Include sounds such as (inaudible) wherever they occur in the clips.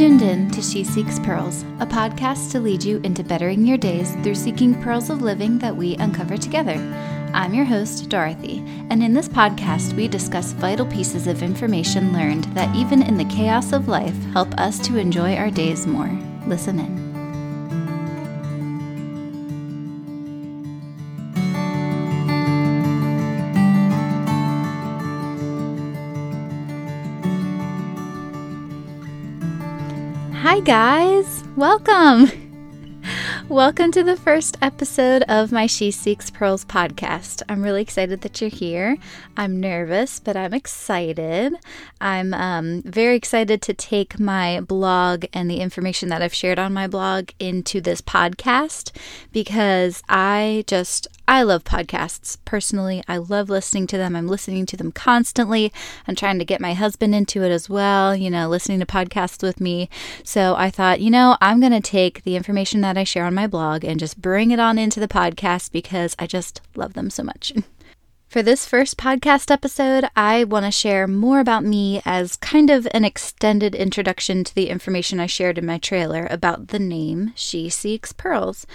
tuned in to She Seeks Pearls, a podcast to lead you into bettering your days through seeking pearls of living that we uncover together. I'm your host, Dorothy, and in this podcast, we discuss vital pieces of information learned that, even in the chaos of life, help us to enjoy our days more. Listen in. Hi, guys. Welcome. (laughs) Welcome to the first episode of my She Seeks Pearls podcast. I'm really excited that you're here. I'm nervous, but I'm excited. I'm um, very excited to take my blog and the information that I've shared on my blog into this podcast because I just I love podcasts personally. I love listening to them. I'm listening to them constantly. I'm trying to get my husband into it as well, you know, listening to podcasts with me. So I thought, you know, I'm going to take the information that I share on my blog and just bring it on into the podcast because I just love them so much. (laughs) For this first podcast episode, I want to share more about me as kind of an extended introduction to the information I shared in my trailer about the name She Seeks Pearls.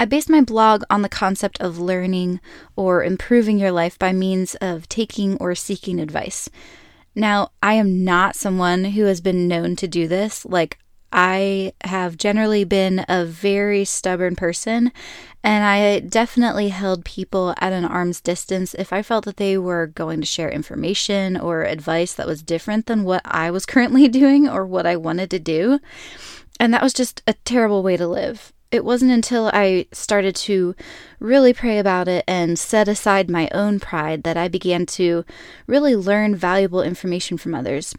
I based my blog on the concept of learning or improving your life by means of taking or seeking advice. Now, I am not someone who has been known to do this. Like, I have generally been a very stubborn person, and I definitely held people at an arm's distance if I felt that they were going to share information or advice that was different than what I was (laughs) currently doing or what I wanted to do. And that was just a terrible way to live it wasn't until I started to really pray about it and set aside my own pride that I began to really learn valuable information from others,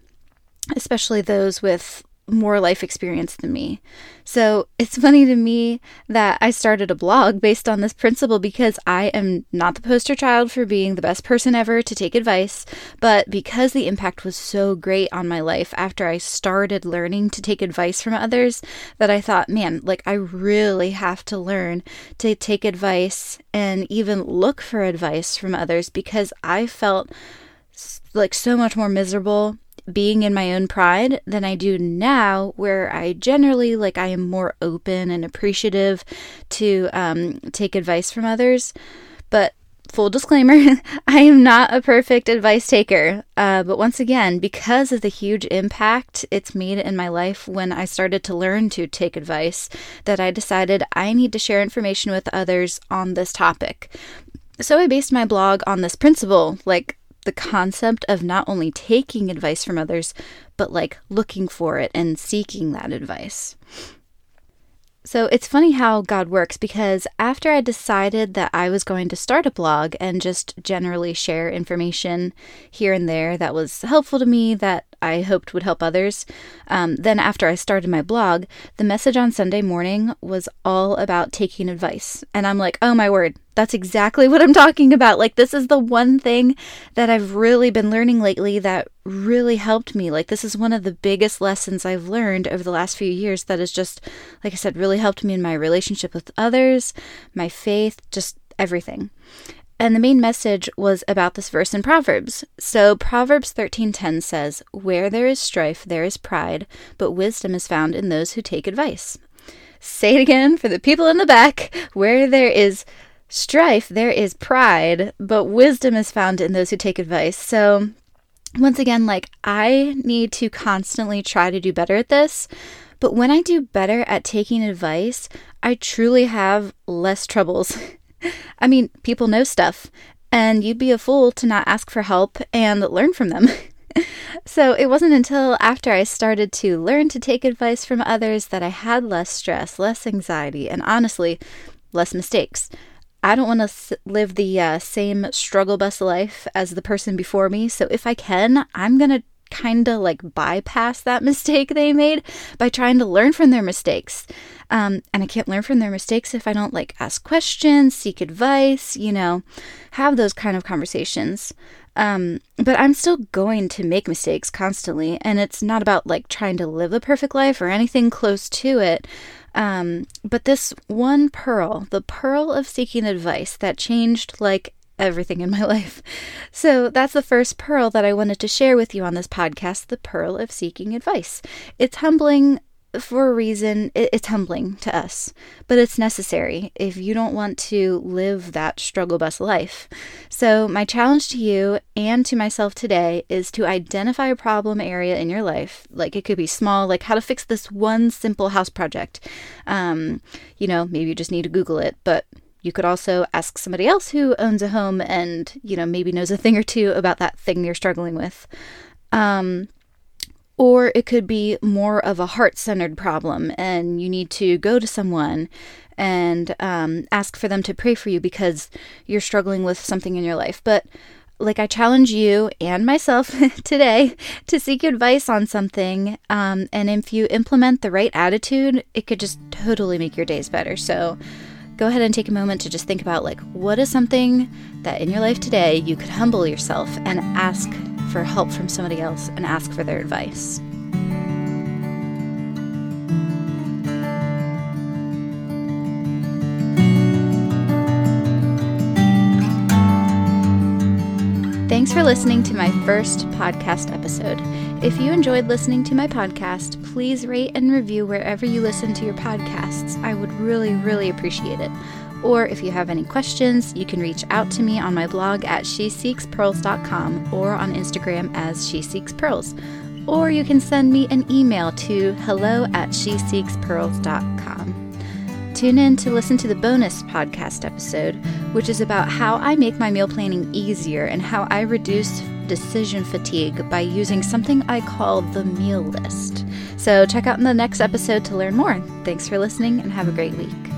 especially those with more life experience than me. So it's (laughs) funny to me that I started a blog based on this principle because I am not the poster child for being the best person ever to take advice, but because the impact was so great on my life after I started learning to take advice from others, that I thought, man, like I really have to learn to take advice and even look for advice from others because I felt like so much more miserable being in my own pride than I do now, where I generally like I am more open and appreciative to um, take advice from others. But full disclaimer, (laughs) I am not a perfect advice taker. Uh, but once again, because of the huge impact it's made in my life when I started to learn to take advice, that I decided I need to share information with others on this topic. So I based my blog on this principle like, the concept of not only taking advice from others, but like looking for it and seeking that advice. So it's funny how God works because after I decided that I was going to start a blog and just generally share information here and there that was helpful to me, that I hoped would help others. Um, then, after I started my blog, the message on Sunday morning was all about taking advice. And I'm like, oh my word, that's exactly (laughs) what I'm talking about. Like, this is the one thing that I've really been learning lately that really helped me. Like, this is one of the biggest lessons I've learned over the last few years that has just, like I said, really helped me in my relationship with others, my faith, just everything. And the main message was about this verse in Proverbs. So Proverbs 13:10 says, "Where there is strife, there is pride, but wisdom is found in those who take advice." Say it again for the people in the back. Where there is strife, there is pride, but wisdom is found in those who take advice. So once again, like I need to constantly try to do better at this. But when I do better at taking advice, I truly have less troubles (laughs) I mean, people know stuff, and you'd be a fool to not ask for help and learn from them. (laughs) so it wasn't until after I started to learn to take advice from others that I had less stress, less anxiety, and honestly, less mistakes. I don't want to s- live the uh, same struggle bus life as the person before me. So if I can, I'm going to kind of like bypass that (laughs) mistake they made by trying to learn from their mistakes. Um, and I can't learn from their mistakes if I don't like ask questions, seek advice, you know, have those kind of conversations. Um, but I'm still going to make mistakes constantly, and it's not about like trying to live a perfect life or anything close to it. Um, but this one pearl, the pearl of seeking advice that changed like everything in my (laughs) life. So that's the first pearl that I wanted to share with you on this podcast the pearl of seeking advice. It's humbling for a reason, it's humbling to us, but it's necessary if you don't want to live that struggle bus life. So, my challenge to you and to myself today is to identify a problem area in your life. Like it could be small, like how to fix this one simple house project. Um, you know, maybe you just need to Google it, but you could also ask somebody else who owns a home and, you know, maybe knows a thing or two about that thing you're struggling with. Um, or it could be more of a heart centered problem, and you need to go to someone and um, ask for them to pray for you because you're struggling with something in your life. But like I challenge you and myself (laughs) today to seek advice on something. Um, and if you implement the right attitude, it could just totally make your days better. So go ahead and take a moment to just think about like what is something that in your life today you could humble yourself and ask for help from somebody else and ask for their advice. Thanks for listening to my first podcast episode. If you enjoyed listening to my podcast, please rate and review wherever you listen to your podcasts. I would really, really appreciate it. Or if you have any questions, you can reach out to me on my blog at sheseekspearls.com or on Instagram as She Seeks Pearls. Or you can send me an email to hello at sheseekspearls.com. Tune in to listen to the bonus podcast episode, which is about how I make my meal planning easier and how I reduce decision fatigue by using something I call the meal list. So check out in the next episode to learn more. Thanks for listening and have a great week.